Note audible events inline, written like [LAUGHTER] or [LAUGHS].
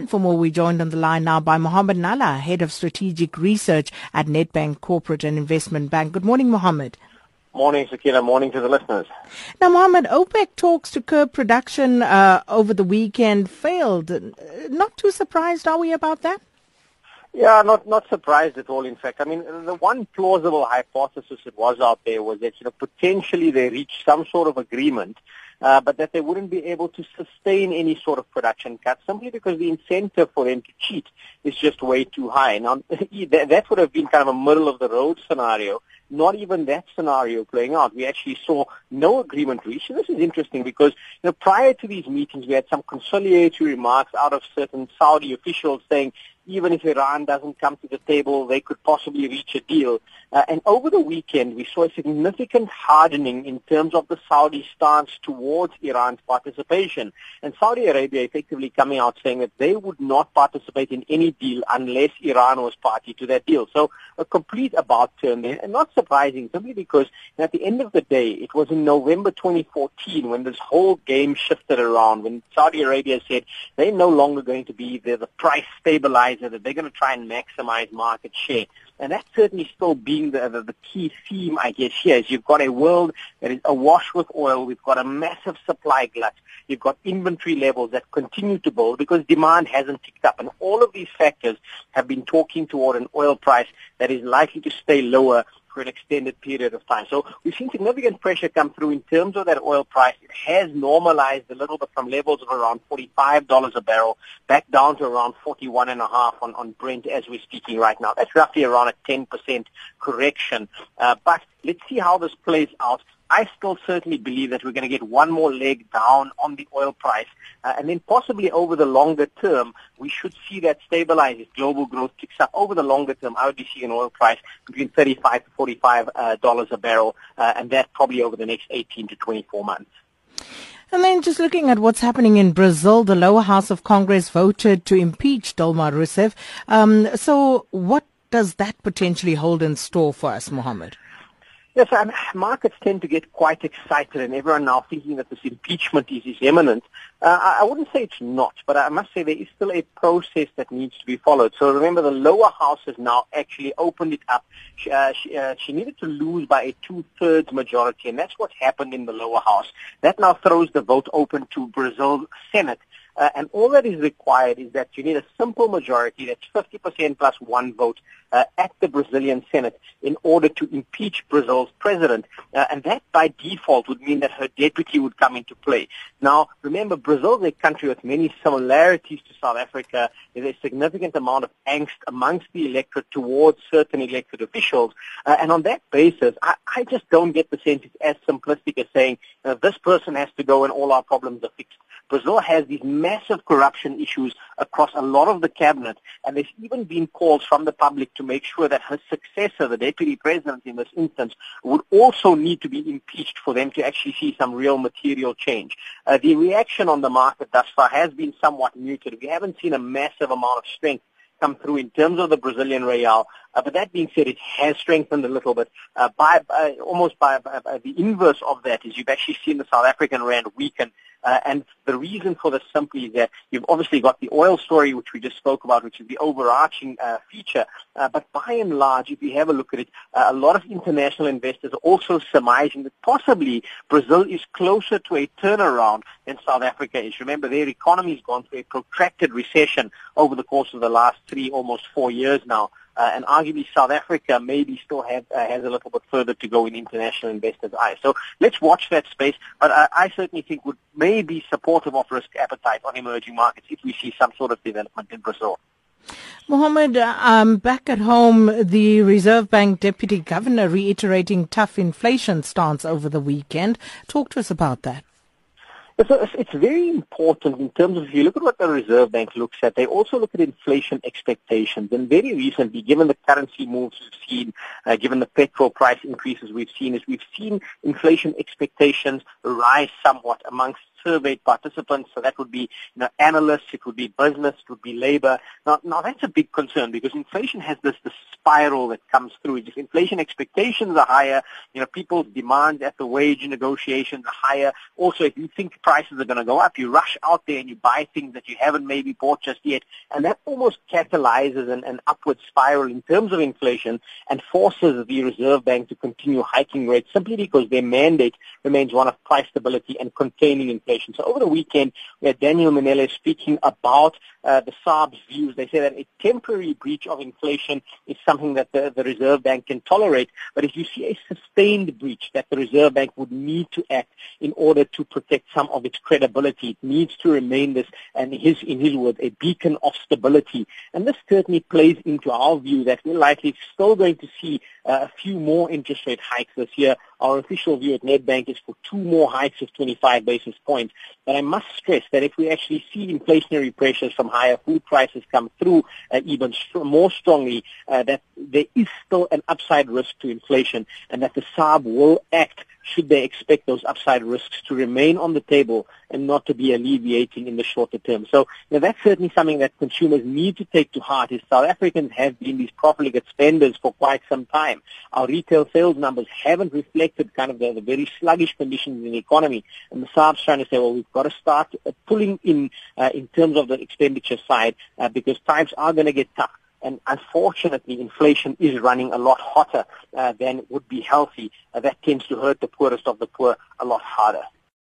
And for more, we're joined on the line now by Mohammed Nalla, Head of Strategic Research at Nedbank Corporate and Investment Bank. Good morning, Mohammed. Morning, Sakina. Morning to the listeners. Now, Mohammed, OPEC talks to curb production uh, over the weekend failed. Not too surprised, are we, about that? Yeah, not not surprised at all. In fact, I mean, the one plausible hypothesis that was out there was that you know potentially they reached some sort of agreement, uh, but that they wouldn't be able to sustain any sort of production cut simply because the incentive for them to cheat is just way too high. Now, [LAUGHS] that would have been kind of a middle of the road scenario. Not even that scenario playing out. We actually saw no agreement reached. This is interesting because you know prior to these meetings, we had some conciliatory remarks out of certain Saudi officials saying even if Iran doesn't come to the table, they could possibly reach a deal. Uh, and over the weekend, we saw a significant hardening in terms of the Saudi stance towards Iran's participation. And Saudi Arabia effectively coming out saying that they would not participate in any deal unless Iran was party to that deal. So a complete about turn there. And not surprising, simply because at the end of the day, it was in November 2014 when this whole game shifted around, when Saudi Arabia said they're no longer going to be the, the price stabilizer that they're going to try and maximize market share. And that's certainly still being the, the, the key theme, I guess, here is you've got a world that is awash with oil. We've got a massive supply glut. You've got inventory levels that continue to build because demand hasn't ticked up. And all of these factors have been talking toward an oil price that is likely to stay lower for an extended period of time. So we've seen significant pressure come through in terms of that oil price. It has normalized a little bit from levels of around $45 a barrel back down to around 41 and a half on, on Brent as we're speaking right now. That's roughly around a 10% correction. Uh, but let's see how this plays out. I still certainly believe that we're going to get one more leg down on the oil price. Uh, and then possibly over the longer term, we should see that stabilize if global growth kicks up. Over the longer term, I would be seeing an oil price between 35 to 45 uh, dollars a barrel, uh, and that probably over the next 18 to 24 months. And then just looking at what's happening in Brazil, the lower house of Congress voted to impeach Dilma Rousseff. Um, so what does that potentially hold in store for us, Mohammed? Yes, um, markets tend to get quite excited, and everyone now thinking that this impeachment is, is imminent. Uh, I, I wouldn't say it's not, but I must say there is still a process that needs to be followed. So remember, the lower house has now actually opened it up. She, uh, she, uh, she needed to lose by a two-thirds majority, and that's what happened in the lower house. That now throws the vote open to Brazil Senate. Uh, and all that is required is that you need a simple majority, that's 50% plus one vote, uh, at the Brazilian Senate in order to impeach Brazil's president. Uh, and that by default would mean that her deputy would come into play. Now, remember, Brazil is a country with many similarities to South Africa. There's a significant amount of angst amongst the electorate towards certain elected officials. Uh, and on that basis, I, I, just don't get the sense it's as simplistic as saying, this person has to go and all our problems are fixed. Brazil has these massive corruption issues across a lot of the cabinet, and there's even been calls from the public to make sure that her successor, the deputy president in this instance, would also need to be impeached for them to actually see some real material change. Uh, the reaction on the market thus far has been somewhat muted. We haven't seen a massive amount of strength come through in terms of the Brazilian real. Uh, but that being said, it has strengthened a little bit. Uh, by, by, almost by, by, the inverse of that is you've actually seen the South African rand weaken. Uh, and the reason for this simply is that you've obviously got the oil story, which we just spoke about, which is the overarching uh, feature. Uh, but by and large, if you have a look at it, uh, a lot of international investors are also surmising that possibly Brazil is closer to a turnaround than South Africa is. Remember, their economy has gone through a protracted recession over the course of the last three, almost four years now. Uh, and arguably South Africa maybe still have, uh, has a little bit further to go in international investors' eyes. So let's watch that space. But I, I certainly think would may be supportive of risk appetite on emerging markets if we see some sort of development in Brazil. Mohammed, um, back at home, the Reserve Bank Deputy Governor reiterating tough inflation stance over the weekend. Talk to us about that. So it's very important in terms of if you look at what the Reserve Bank looks at, they also look at inflation expectations. And very recently, given the currency moves we've seen, uh, given the petrol price increases we've seen, is we've seen inflation expectations rise somewhat amongst surveyed participants. So that would be, you know, analysts, it would be business, it would be labor. Now, now that's a big concern because inflation has this, this spiral that comes through. If inflation expectations are higher, you know, people's demands at the wage negotiations are higher. Also, if you think prices are going to go up, you rush out there and you buy things that you haven't maybe bought just yet. And that almost catalyzes an, an upward spiral in terms of inflation and forces the Reserve Bank to continue hiking rates simply because their mandate remains one of price stability and containing inflation. So over the weekend, we had Daniel Mminele speaking about uh, the SARB's views. They say that a temporary breach of inflation is something that the, the Reserve Bank can tolerate, but if you see a sustained breach, that the Reserve Bank would need to act in order to protect some of its credibility. It needs to remain this, and his, in his words, a beacon of stability. And this certainly plays into our view that we're likely still going to see uh, a few more interest rate hikes this year. Our official view at Nedbank is for two more hikes of 25 basis points. But I must stress that if we actually see inflationary pressures from higher food prices come through uh, even st- more strongly, uh, that there is still an upside risk to inflation and that the SARB will act should they expect those upside risks to remain on the table and not to be alleviating in the shorter term. So you know, that's certainly something that consumers need to take to heart is South Africans have been these profligate spenders for quite some time. Our retail sales numbers haven't reflected kind of the, the very sluggish conditions in the economy. And the SARB's trying to say, well, we've got to start uh, pulling in uh, in terms of the expenditure side uh, because times are going to get tough. And unfortunately, inflation is running a lot hotter uh, than would be healthy. Uh, that tends to hurt the poorest of the poor a lot harder.